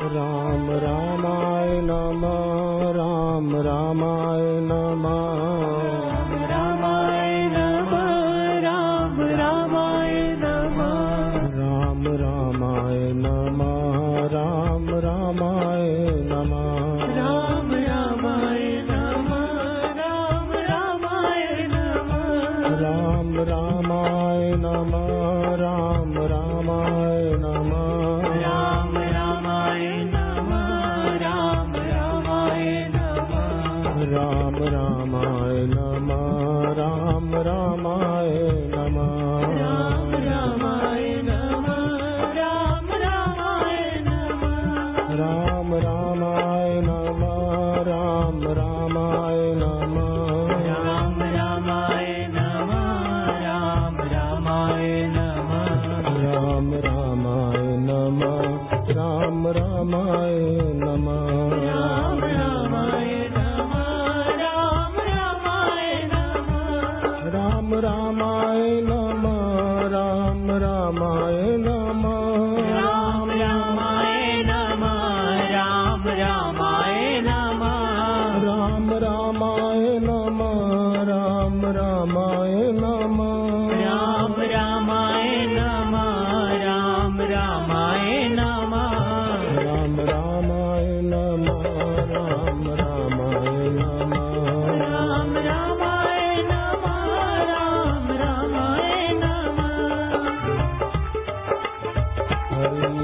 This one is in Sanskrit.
य नम राम रामय नमय राम रामय नमय नमय य राम रामाय नमय राम रामाय नमय राम रामय नमा. राम य नमय नमय नम रामाय नम राम रामाय राय